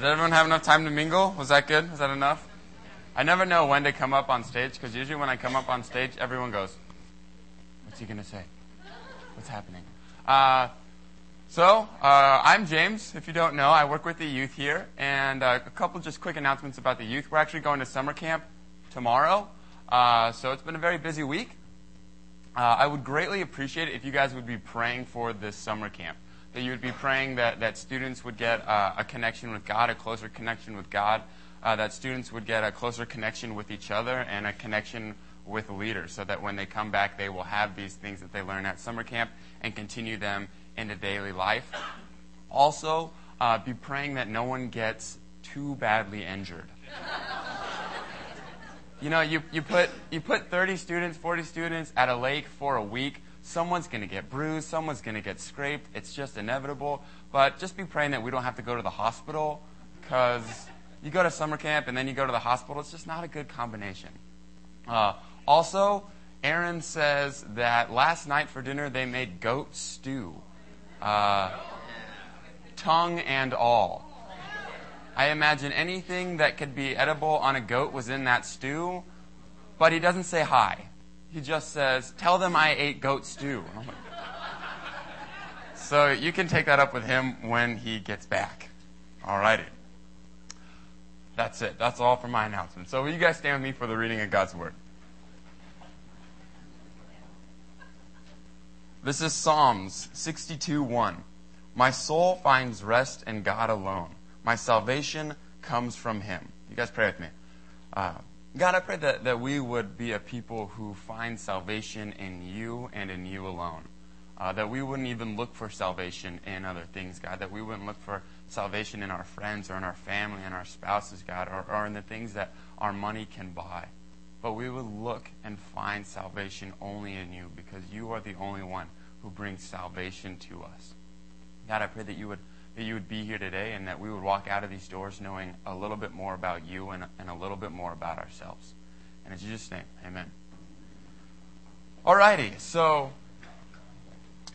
Does everyone have enough time to mingle? Was that good? Was that enough? I never know when to come up on stage because usually when I come up on stage, everyone goes, What's he going to say? What's happening? Uh, so, uh, I'm James. If you don't know, I work with the youth here. And uh, a couple just quick announcements about the youth. We're actually going to summer camp tomorrow. Uh, so, it's been a very busy week. Uh, I would greatly appreciate it if you guys would be praying for this summer camp. That you would be praying that, that students would get uh, a connection with God, a closer connection with God, uh, that students would get a closer connection with each other and a connection with leaders, so that when they come back, they will have these things that they learn at summer camp and continue them into daily life. Also, uh, be praying that no one gets too badly injured. You know, you, you, put, you put 30 students, 40 students at a lake for a week. Someone's going to get bruised. Someone's going to get scraped. It's just inevitable. But just be praying that we don't have to go to the hospital because you go to summer camp and then you go to the hospital. It's just not a good combination. Uh, also, Aaron says that last night for dinner they made goat stew, uh, tongue and all. I imagine anything that could be edible on a goat was in that stew, but he doesn't say hi. He just says, Tell them I ate goat stew. so you can take that up with him when he gets back. Alrighty. That's it. That's all for my announcement. So will you guys stand with me for the reading of God's Word? This is Psalms 62 1. My soul finds rest in God alone. My salvation comes from Him. You guys pray with me. Uh, God, I pray that, that we would be a people who find salvation in you and in you alone. Uh, that we wouldn't even look for salvation in other things, God. That we wouldn't look for salvation in our friends or in our family and our spouses, God, or, or in the things that our money can buy. But we would look and find salvation only in you because you are the only one who brings salvation to us. God, I pray that you would that you would be here today and that we would walk out of these doors knowing a little bit more about you and, and a little bit more about ourselves. And in Jesus' name, amen. Alrighty, so,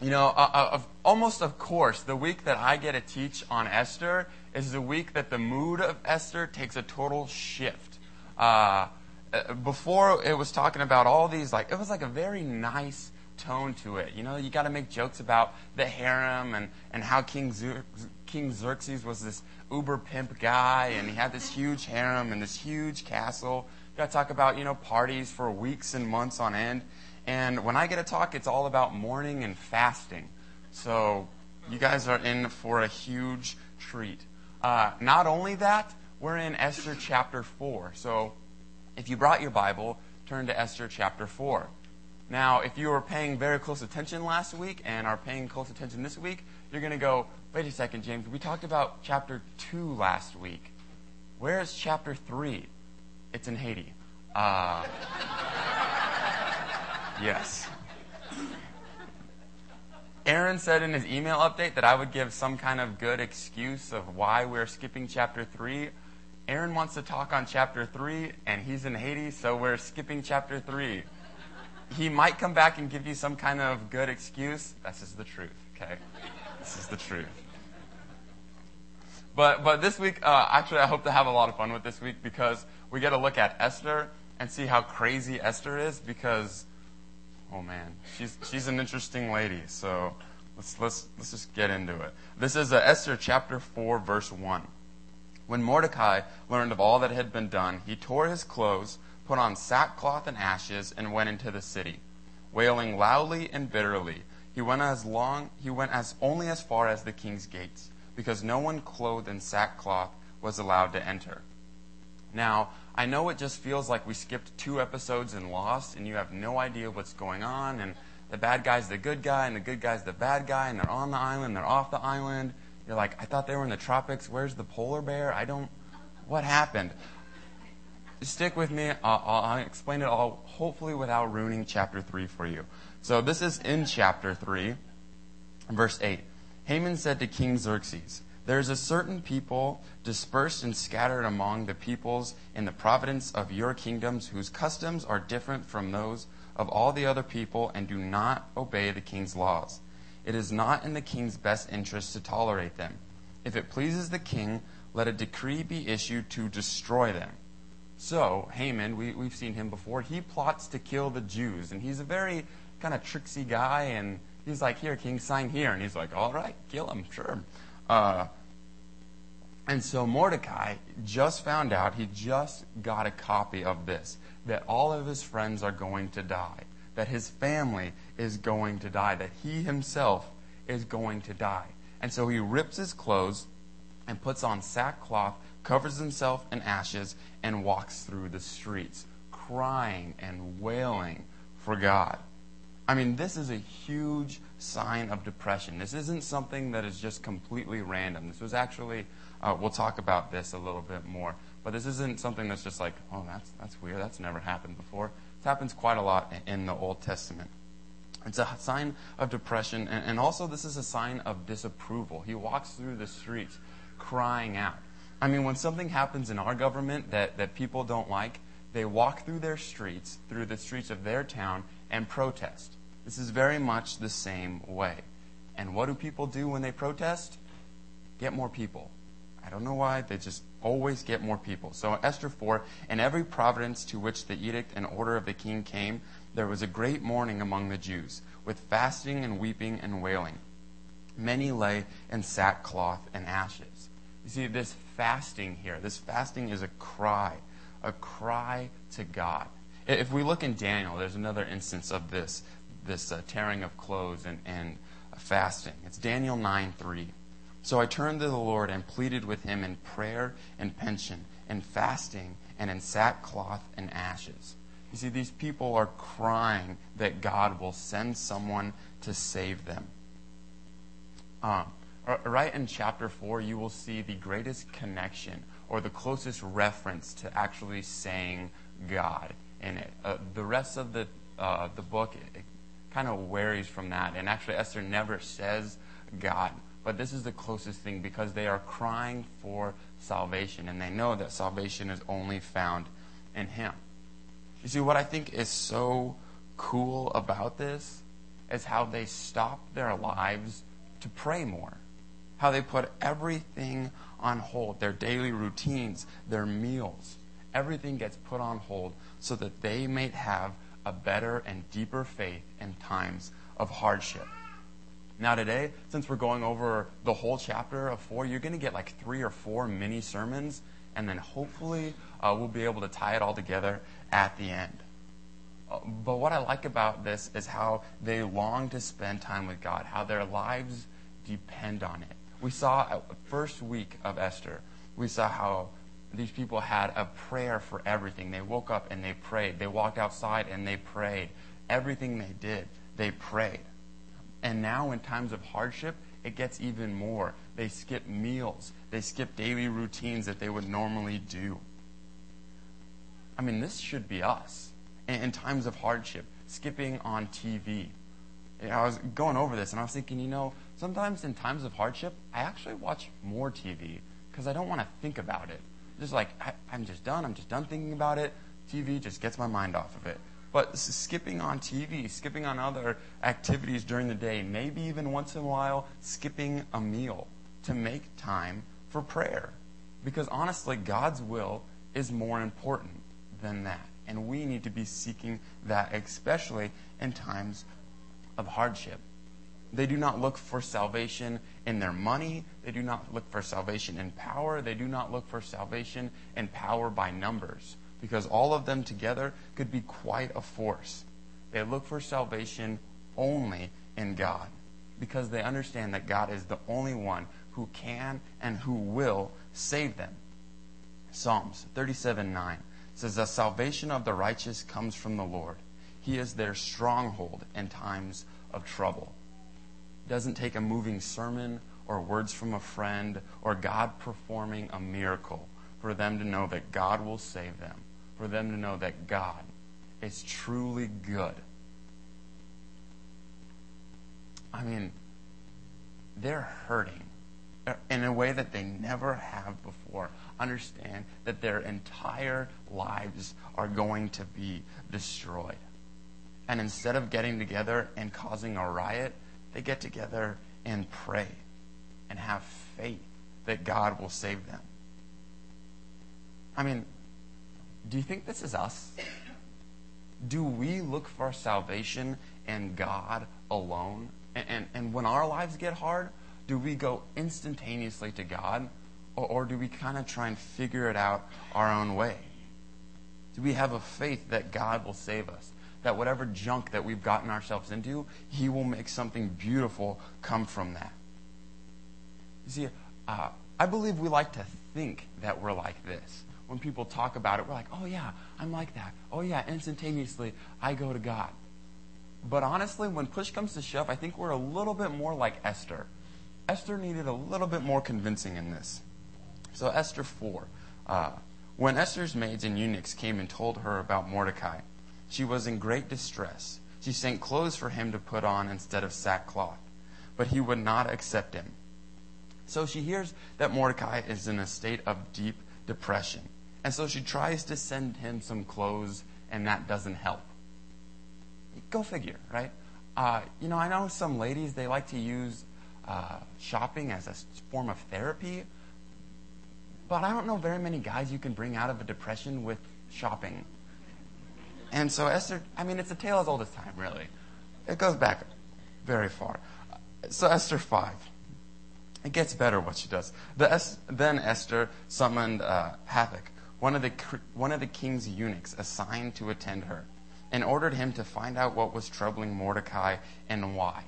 you know, uh, uh, of, almost of course, the week that I get to teach on Esther is the week that the mood of Esther takes a total shift. Uh, uh before it was talking about all these, like, it was like a very nice tone to it. You know, you got to make jokes about the harem and, and how King, King Xerxes was this uber pimp guy and he had this huge harem and this huge castle. You got to talk about, you know, parties for weeks and months on end. And when I get a talk, it's all about mourning and fasting. So you guys are in for a huge treat. Uh, not only that, we're in Esther chapter 4. So if you brought your Bible, turn to Esther chapter 4. Now, if you were paying very close attention last week and are paying close attention this week, you're going to go, wait a second, James, we talked about chapter 2 last week. Where is chapter 3? It's in Haiti. Uh, yes. Aaron said in his email update that I would give some kind of good excuse of why we're skipping chapter 3. Aaron wants to talk on chapter 3, and he's in Haiti, so we're skipping chapter 3 he might come back and give you some kind of good excuse. This is the truth, okay? The truth. But, but this week, uh, actually, I hope to have a lot of fun with this week because we get to look at Esther and see how crazy Esther is because, oh man, she's, she's an interesting lady. So let's, let's, let's just get into it. This is uh, Esther chapter 4, verse 1. When Mordecai learned of all that had been done, he tore his clothes put on sackcloth and ashes, and went into the city, wailing loudly and bitterly. He went as long he went as only as far as the king's gates, because no one clothed in sackcloth was allowed to enter. Now, I know it just feels like we skipped two episodes and lost, and you have no idea what's going on, and the bad guy's the good guy, and the good guy's the bad guy, and they're on the island, they're off the island. You're like, I thought they were in the tropics. Where's the polar bear? I don't. What happened? Stick with me. I'll, I'll, explain it all, hopefully without ruining chapter 3 for you. So this is in chapter 3, verse 8. Haman said to King Xerxes, There is a certain people dispersed and scattered among the peoples in the providence of your kingdoms whose customs are different from those of all the other people and do not obey the king's laws. It is not in the king's best interest to tolerate them. If it pleases the king, let a decree be issued to destroy them. So, Haman, we, we've seen him before, he plots to kill the Jews. And he's a very kind of tricksy guy. And he's like, Here, king, sign here. And he's like, All right, kill him, sure. Uh, and so Mordecai just found out, he just got a copy of this, that all of his friends are going to die, that his family is going to die, that he himself is going to die. And so he rips his clothes and puts on sackcloth, covers himself in ashes, and walks through the streets, crying and wailing for God. I mean, this is a huge sign of depression. This isn't something that is just completely random. This was actually, uh, we'll talk about this a little bit more, but this isn't something that's just like, oh, that's, that's weird. That's never happened before. It happens quite a lot in the Old Testament. It's a sign of depression, and, and also this is a sign of disapproval. He walks through the streets crying out. I mean, when something happens in our government that, that people don't like, they walk through their streets, through the streets of their town, and protest. This is very much the same way. And what do people do when they protest? Get more people. I don't know why, they just always get more people. So, Esther 4, in every province to which the edict and order of the king came, there was a great mourning among the Jews, with fasting and weeping and wailing. Many lay in sackcloth and ashes. You see, this fasting here, this fasting is a cry, a cry to God. If we look in Daniel, there's another instance of this, this uh, tearing of clothes and, and fasting. It's Daniel 9 3. So I turned to the Lord and pleaded with him in prayer and pension, and fasting, and in sackcloth and ashes. You see, these people are crying that God will send someone to save them. Um, right in chapter 4, you will see the greatest connection or the closest reference to actually saying God in it. Uh, the rest of the, uh, the book kind of varies from that. And actually, Esther never says God. But this is the closest thing because they are crying for salvation. And they know that salvation is only found in Him. You see, what I think is so cool about this is how they stop their lives to pray more. How they put everything on hold their daily routines, their meals. Everything gets put on hold so that they may have a better and deeper faith in times of hardship. Now, today, since we're going over the whole chapter of 4, you're going to get like three or four mini sermons, and then hopefully uh, we'll be able to tie it all together at the end. Uh, but what I like about this is how they long to spend time with God, how their lives depend on it. We saw at the first week of Esther, we saw how these people had a prayer for everything. They woke up and they prayed. They walked outside and they prayed. Everything they did, they prayed. And now, in times of hardship, it gets even more. They skip meals, they skip daily routines that they would normally do. I mean, this should be us. In, in times of hardship, skipping on TV. I was going over this and I was thinking, you know, sometimes in times of hardship, I actually watch more TV because I don't want to think about it. Just like, I, I'm just done. I'm just done thinking about it. TV just gets my mind off of it. But skipping on TV, skipping on other activities during the day, maybe even once in a while skipping a meal to make time for prayer. Because honestly, God's will is more important than that. And we need to be seeking that, especially in times of hardship. They do not look for salvation in their money. They do not look for salvation in power. They do not look for salvation in power by numbers because all of them together could be quite a force. They look for salvation only in God because they understand that God is the only one who can and who will save them. Psalms 37 9 says, The salvation of the righteous comes from the Lord. He is their stronghold in times of trouble. It doesn't take a moving sermon or words from a friend or God performing a miracle for them to know that God will save them for them to know that God is truly good. I mean, they're hurting in a way that they never have before. Understand that their entire lives are going to be destroyed. And instead of getting together and causing a riot, they get together and pray and have faith that God will save them. I mean, do you think this is us? Do we look for salvation in God alone? And, and, and when our lives get hard, do we go instantaneously to God? Or, or do we kind of try and figure it out our own way? Do we have a faith that God will save us? That whatever junk that we've gotten ourselves into, He will make something beautiful come from that. You see, uh, I believe we like to think that we're like this. When people talk about it, we're like, oh yeah, I'm like that. Oh yeah, instantaneously, I go to God. But honestly, when push comes to shove, I think we're a little bit more like Esther. Esther needed a little bit more convincing in this. So, Esther 4. Uh, when Esther's maids and eunuchs came and told her about Mordecai, she was in great distress. She sent clothes for him to put on instead of sackcloth, but he would not accept him. So she hears that Mordecai is in a state of deep depression. And so she tries to send him some clothes, and that doesn't help. Go figure, right? Uh, you know, I know some ladies, they like to use uh, shopping as a form of therapy, but I don't know very many guys you can bring out of a depression with shopping. And so Esther, I mean, it's a tale as old as time, really. It goes back very far. So Esther 5. It gets better what she does. The, then Esther summoned uh, Hathach, one of, the, one of the king's eunuchs assigned to attend her, and ordered him to find out what was troubling Mordecai and why.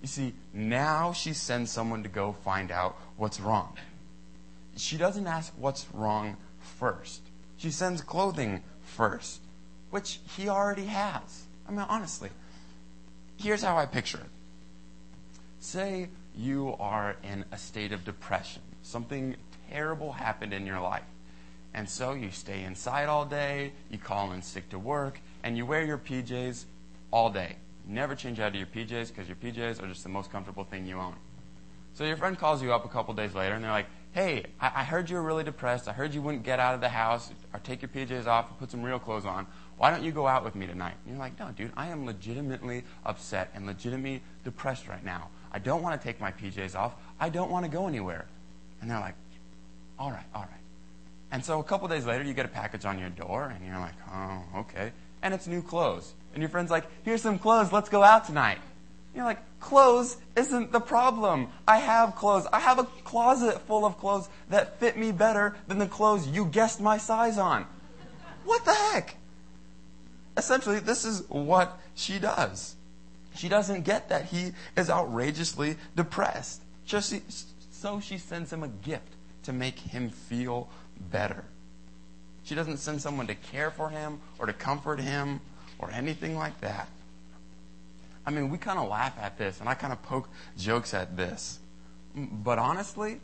You see, now she sends someone to go find out what's wrong. She doesn't ask what's wrong first. She sends clothing first, which he already has. I mean, honestly, here's how I picture it. Say you are in a state of depression. Something terrible happened in your life. And so you stay inside all day, you call in sick to work, and you wear your PJs all day. Never change out of your PJs because your PJs are just the most comfortable thing you own. So your friend calls you up a couple days later and they're like, hey, I, heard you were really depressed. I heard you wouldn't get out of the house or take your PJs off and put some real clothes on. Why don't you go out with me tonight? And you're like, no, dude, I am legitimately upset and legitimately depressed right now. I don't want to take my PJs off. I don't want to go anywhere. And they're like, all right, all right. And so a couple days later, you get a package on your door, and you're like, oh, okay. And it's new clothes. And your friend's like, here's some clothes. Let's go out tonight. You're like, clothes isn't the problem. I have clothes. I have a closet full of clothes that fit me better than the clothes you guessed my size on. What the heck? Essentially, this is what she does. She doesn't get that he is outrageously depressed. Just so she sends him a gift to make him feel better. She doesn't send someone to care for him or to comfort him or anything like that. I mean, we kind of laugh at this and I kind of poke jokes at this. But honestly,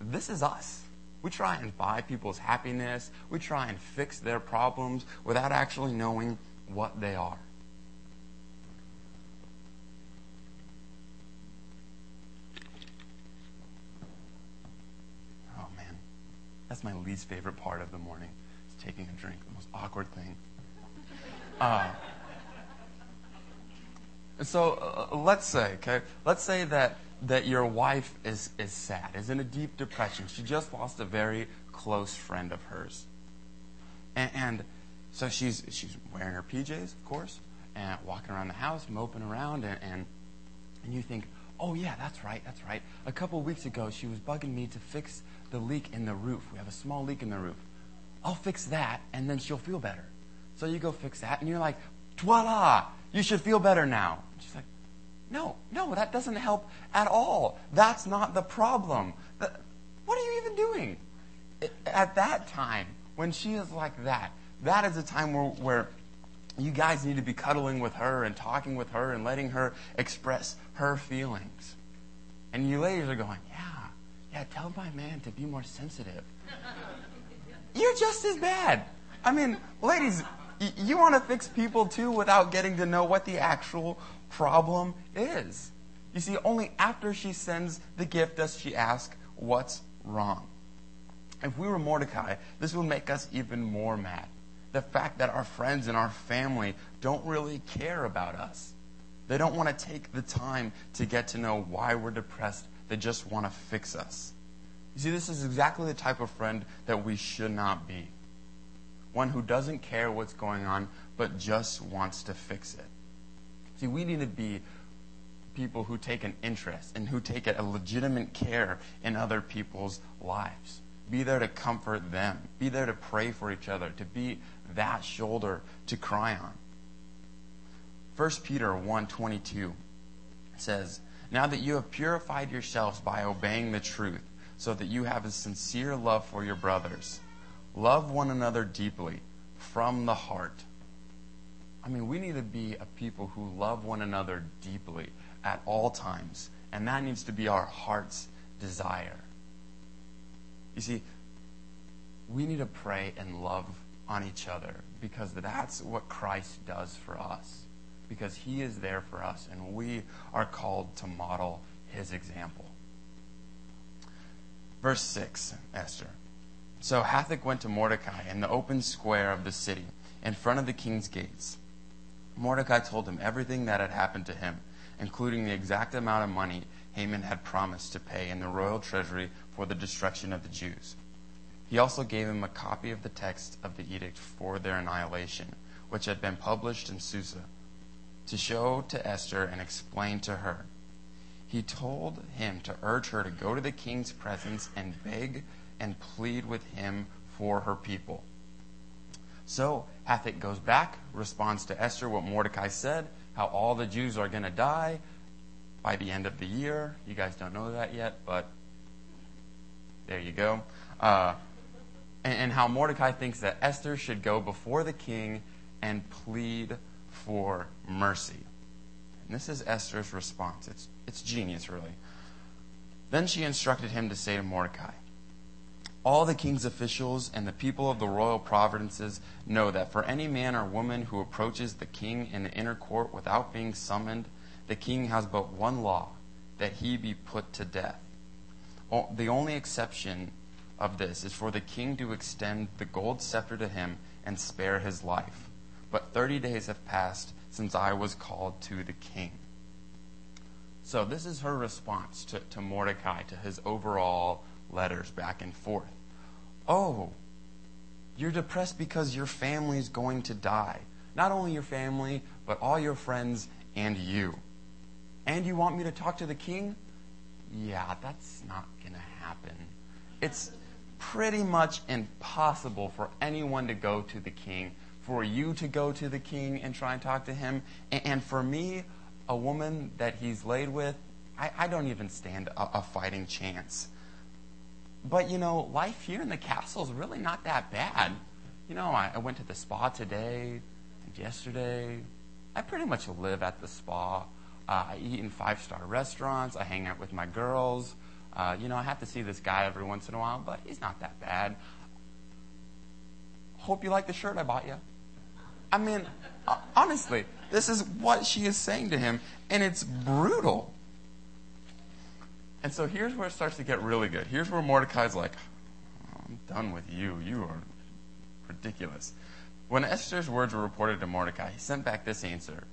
this is us. We try and buy people's happiness, we try and fix their problems without actually knowing what they are. Oh man, that's my least favorite part of the morning. Is taking a drink, the most awkward thing. Uh, so uh, let's say, okay, let's say that that your wife is is sad, is in a deep depression. She just lost a very close friend of hers, and, and so she's she's wearing her PJs, of course, and walking around the house, moping around, and, and and you think, oh yeah, that's right, that's right. A couple weeks ago, she was bugging me to fix the leak in the roof. We have a small leak in the roof. I'll fix that, and then she'll feel better. So you go fix that, and you're like, voila, you should feel better now. she's like, no, no, that doesn't help at all. That's not the problem. What are you even doing? At that time, when she is like that, that is a time where, where you guys need to be cuddling with her and talking with her and letting her express her feelings. And you ladies are going, yeah, yeah, tell my man to be more sensitive. You're just as bad. I mean, ladies, you want to fix people too without getting to know what the actual problem is. You see, only after she sends the gift does she ask, What's wrong? If we were Mordecai, this would make us even more mad. The fact that our friends and our family don't really care about us. They don't want to take the time to get to know why we're depressed. They just want to fix us. You see, this is exactly the type of friend that we should not be. One who doesn't care what's going on, but just wants to fix it. See, we need to be people who take an interest and who take a legitimate care in other people's lives. Be there to comfort them. Be there to pray for each other, to be that shoulder to cry on. 1 Peter 1:22 says, "Now that you have purified yourselves by obeying the truth, so that you have a sincere love for your brothers, love one another deeply from the heart." I mean, we need to be a people who love one another deeply at all times, and that needs to be our heart's desire. You see, we need to pray and love on each other because that's what Christ does for us. Because he is there for us, and we are called to model his example. Verse 6, Esther. So Hathach went to Mordecai in the open square of the city, in front of the king's gates. Mordecai told him everything that had happened to him, including the exact amount of money Haman had promised to pay in the royal treasury for the destruction of the Jews. He also gave him a copy of the text of the edict for their annihilation, which had been published in Susa, to show to Esther and explain to her. He told him to urge her to go to the king's presence and beg and plead with him for her people. So Hathach goes back, responds to Esther what Mordecai said, how all the Jews are going to die by the end of the year. You guys don't know that yet, but there you go. Uh, and, and how Mordecai thinks that Esther should go before the king and plead for mercy. And this is Esther's response. It's, it's genius, really. Then she instructed him to say to Mordecai, all the king's officials and the people of the royal provinces know that for any man or woman who approaches the king in the inner court without being summoned, the king has but one law that he be put to death. The only exception of this is for the king to extend the gold scepter to him and spare his life. But 30 days have passed since I was called to the king. So, this is her response to, to Mordecai, to his overall letters back and forth. Oh, you're depressed because your family is going to die. Not only your family, but all your friends and you. And you want me to talk to the king? Yeah, that's not going to happen. It's pretty much impossible for anyone to go to the king, for you to go to the king and try and talk to him. And for me, a woman that he's laid with, I, don't even stand a fighting chance. But, you know, life here in the castle is really not that bad. You know, I, I went to the spa today yesterday. I pretty much live at the spa. Uh, I eat in five star restaurants. I hang out with my girls. Uh, you know, I have to see this guy every once in a while, but he's not that bad. Hope you like the shirt I bought you. I mean, uh, honestly, this is what she is saying to him, and it's brutal. And so here's where it starts to get really good. Here's where Mordecai's like, oh, I'm done with you. You are ridiculous. When Esther's words were reported to Mordecai, he sent back this answer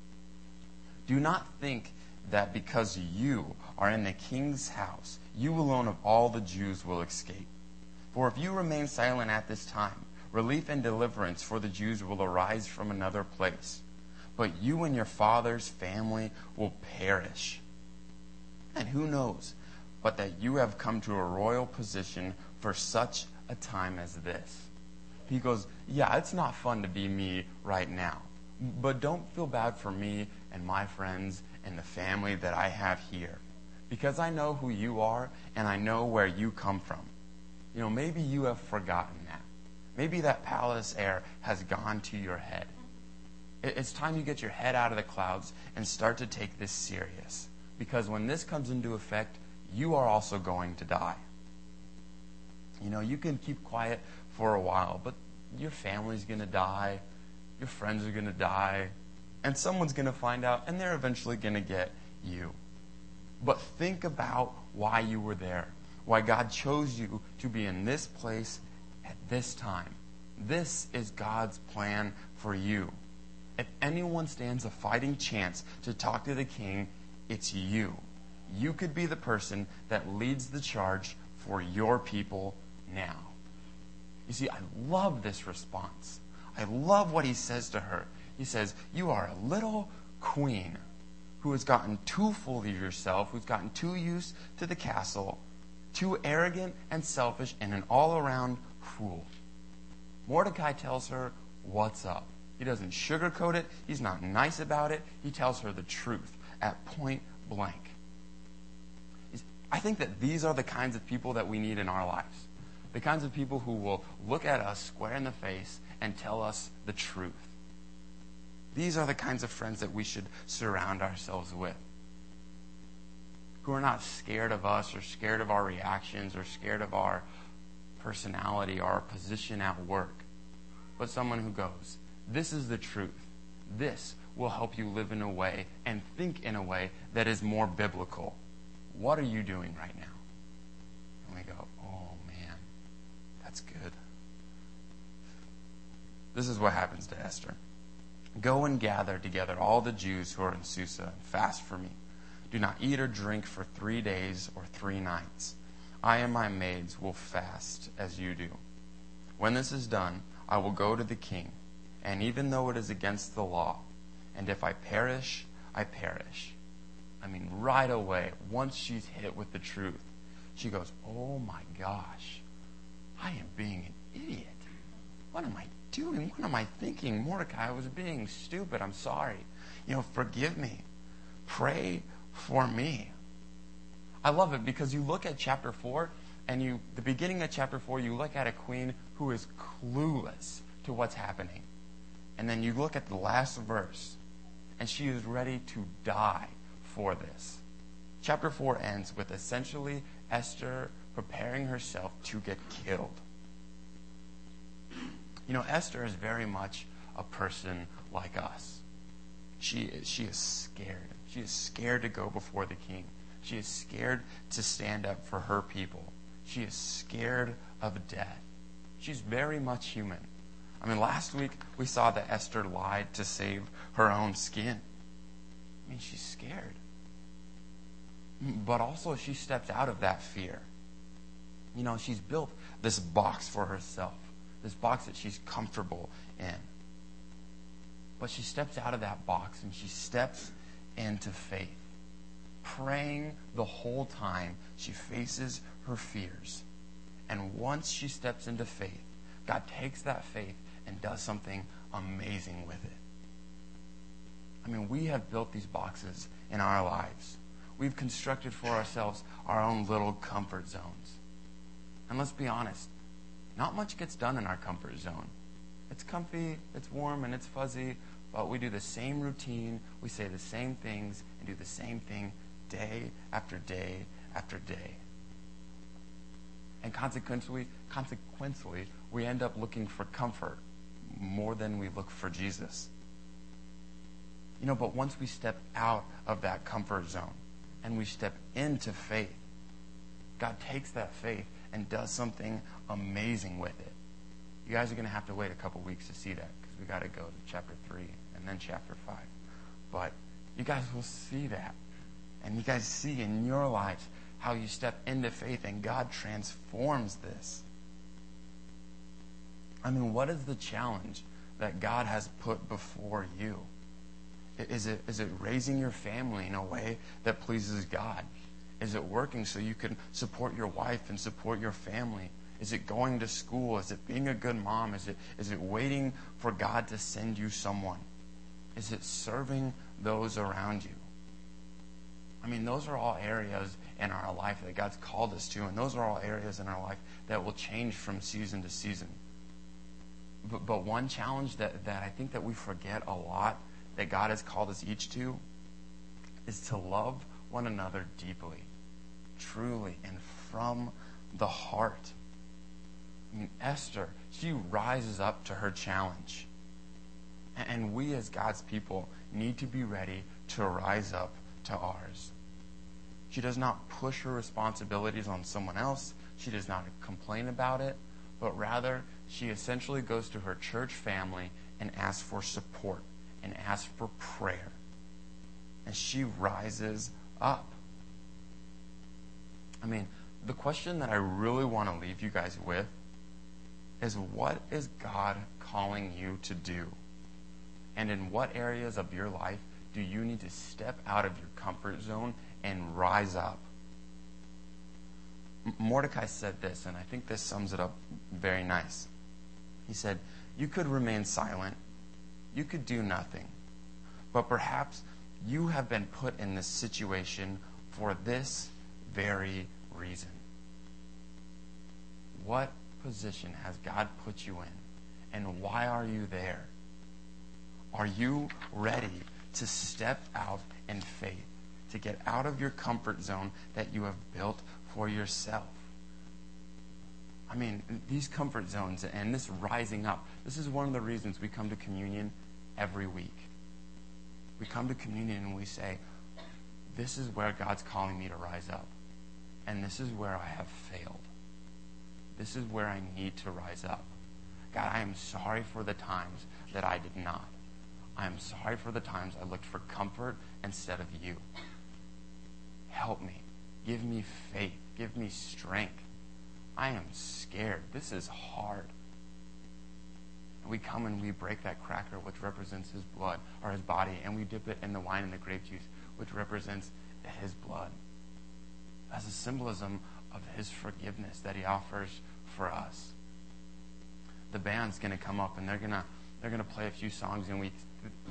Do not think that because you are in the king's house, you alone of all the Jews will escape. For if you remain silent at this time, relief and deliverance for the Jews will arise from another place. But you and your father's family will perish. And who knows? But that you have come to a royal position for such a time as this. He goes, Yeah, it's not fun to be me right now. But don't feel bad for me and my friends and the family that I have here. Because I know who you are and I know where you come from. You know, maybe you have forgotten that. Maybe that palace air has gone to your head. It's time you get your head out of the clouds and start to take this serious. Because when this comes into effect, you are also going to die. You know, you can keep quiet for a while, but your family's going to die, your friends are going to die, and someone's going to find out, and they're eventually going to get you. But think about why you were there, why God chose you to be in this place at this time. This is God's plan for you. If anyone stands a fighting chance to talk to the king, it's you you could be the person that leads the charge for your people now. You see, I love this response. I love what he says to her. He says, You are a little queen who has gotten too full of yourself, who's gotten too used to the castle, too arrogant and selfish, and an all around fool. Mordecai tells her what's up. He doesn't sugarcoat it, he's not nice about it. He tells her the truth at point blank. I think that these are the kinds of people that we need in our lives. The kinds of people who will look at us square in the face and tell us the truth. These are the kinds of friends that we should surround ourselves with. Who are not scared of us or scared of our reactions or scared of our personality or our position at work, but someone who goes, This is the truth. This will help you live in a way and think in a way that is more biblical. What are you doing right now? And we go, Oh man, that's good. This is what happens to Esther. Go and gather together all the Jews who are in Susa and fast for me. Do not eat or drink for three days or three nights. I and my maids will fast as you do. When this is done, I will go to the king, and even though it is against the law, and if I perish, I perish. I mean, right away, once she's hit with the truth, she goes, Oh my gosh, I am being an idiot. What am I doing? What am I thinking? Mordecai, I was being stupid. I'm sorry. You know, forgive me. Pray for me. I love it because you look at chapter 4 and you the beginning of chapter 4 you look at a queen who is clueless to what's happening. And then you look at the last verse and she is ready to die for this. Chapter 4 ends with essentially Esther preparing herself to get killed. You know, Esther is very much a person like us. She is, she is scared. She is scared to go before the king. She is scared to stand up for her people. She is scared of death. She's very much human. I mean, last week we saw that Esther lied to save her own skin. I mean, she's scared. But also, she steps out of that fear. You know, she's built this box for herself this box that she's comfortable in. But she steps out of that box and she steps into faith. Praying the whole time, she faces her fears. And once she steps into faith, God takes that faith and does something amazing with it. I mean, we have built these boxes in our lives. We've constructed for ourselves our own little comfort zones. And let's be honest, not much gets done in our comfort zone. It's comfy, it's warm, and it's fuzzy, but we do the same routine, we say the same things, and do the same thing day after day after day. And consequently, consequently, we end up looking for comfort more than we look for Jesus. You know, but once we step out of that comfort zone and we step into faith, God takes that faith and does something amazing with it. You guys are going to have to wait a couple weeks to see that because we got to go to chapter 3 and then chapter 5. But you guys will see that. And you guys see in your lives how you step into faith and God transforms this. I mean, what is the challenge that God has put before you? Is it, is it raising your family in a way that pleases God? Is it working so you can support your wife and support your family? Is it going to school? Is it being a good mom? Is it, is it waiting for God to send you someone? Is it serving those around you? I mean, those are all areas in our life that God's called us to, and those are all areas in our life that will change from season to season. But, but one challenge that, that I think that we forget a lot that God has called us each to is to love one another deeply truly and from the heart. I mean, Esther, she rises up to her challenge. And we, as God's people, need to be ready to rise up to ours. She does not push her responsibilities on someone else. She does not complain about it, but rather she essentially goes to her church family and asks for support and asks for prayer. And she rises up. I mean, the question that I really want to leave you guys with is what is God calling you to do? And in what areas of your life do you need to step out of your comfort zone and rise up? Mordecai said this, and I think this sums it up very nice. He said, You could remain silent, you could do nothing, but perhaps you have been put in this situation for this very reason. What position has God put you in, and why are you there? Are you ready to step out in faith, to get out of your comfort zone that you have built for yourself. I mean, these comfort zones and this rising up, this is one of the reasons we come to communion every week. We come to communion and we say, This is where God's calling me to rise up. And this is where I have failed. This is where I need to rise up. God, I am sorry for the times that I did not. I am sorry for the times I looked for comfort instead of you. Help me. Give me faith. Give me strength. I am scared. This is hard. We come and we break that cracker, which represents his blood or his body, and we dip it in the wine and the grape juice, which represents his blood. As a symbolism of his forgiveness that he offers for us. The band's going to come up and they're going to they're going to play a few songs and we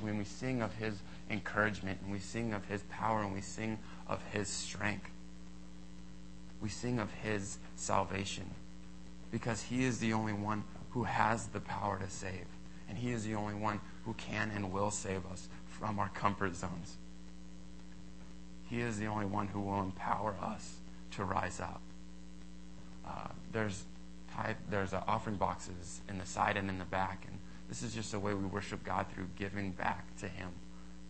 when we sing of his encouragement and we sing of his power and we sing of his strength we sing of his salvation because he is the only one who has the power to save. And he is the only one who can and will save us from our comfort zones. He is the only one who will empower us to rise up. Uh, there's there's uh, offering boxes in the side and in the back, and this is just a way we worship God through giving back to Him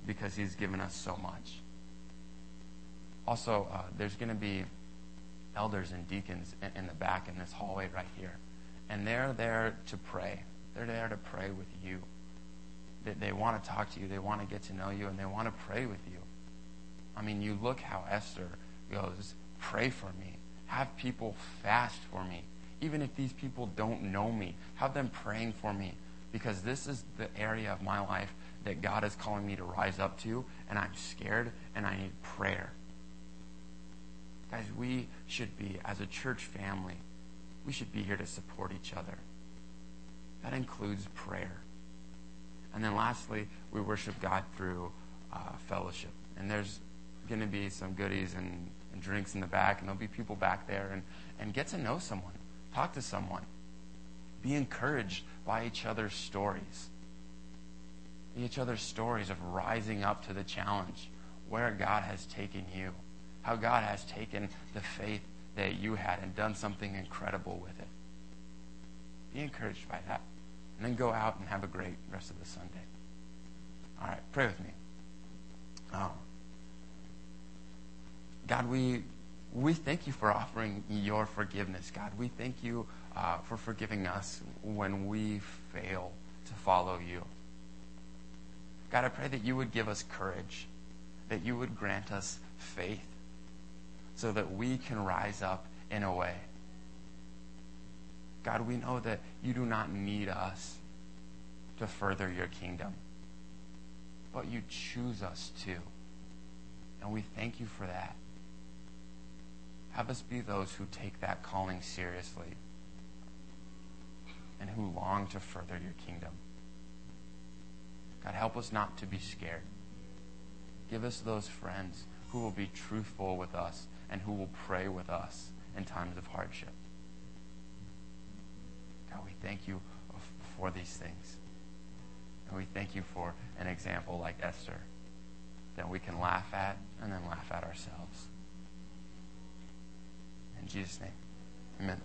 because He's given us so much. Also, uh, there's going to be elders and deacons in, the back in this hallway right here. And they're there to pray. They're there to pray with you. They, they want to talk to you. They want to get to know you, and they want to pray with you. I mean, you look how Esther goes, pray for me. Have people fast for me. Even if these people don't know me, have them praying for me. Because this is the area of my life that God is calling me to rise up to, and I'm scared and I need prayer. Guys, we should be, as a church family, we should be here to support each other. That includes prayer. And then lastly, we worship God through uh, fellowship. And there's going to be some goodies and, and, drinks in the back, and there'll be people back there. And, and get to know someone, talk to someone, be encouraged by each other's stories. Each other's stories of rising up to the challenge where God has taken you how God has taken the faith that you had and done something incredible with it. Be encouraged by that. And then go out and have a great rest of the Sunday. All right, pray with me. Oh. God, we, we thank you for offering your forgiveness, God. We thank you uh, for forgiving us when we fail to follow you. God, I pray that you would give us courage, that you would grant us faith, so that we can rise up in a way. God, we know that you do not need us to further your kingdom, but you choose us to. And we thank you for that. Have us be those who take that calling seriously and who long to further your kingdom. God, help us not to be scared. Give us those friends who will be truthful with us and who will pray with us in times of hardship. God, we thank you for these things. And we thank you for an example like Esther that we can laugh at and then laugh at ourselves. In Jesus' name, amen.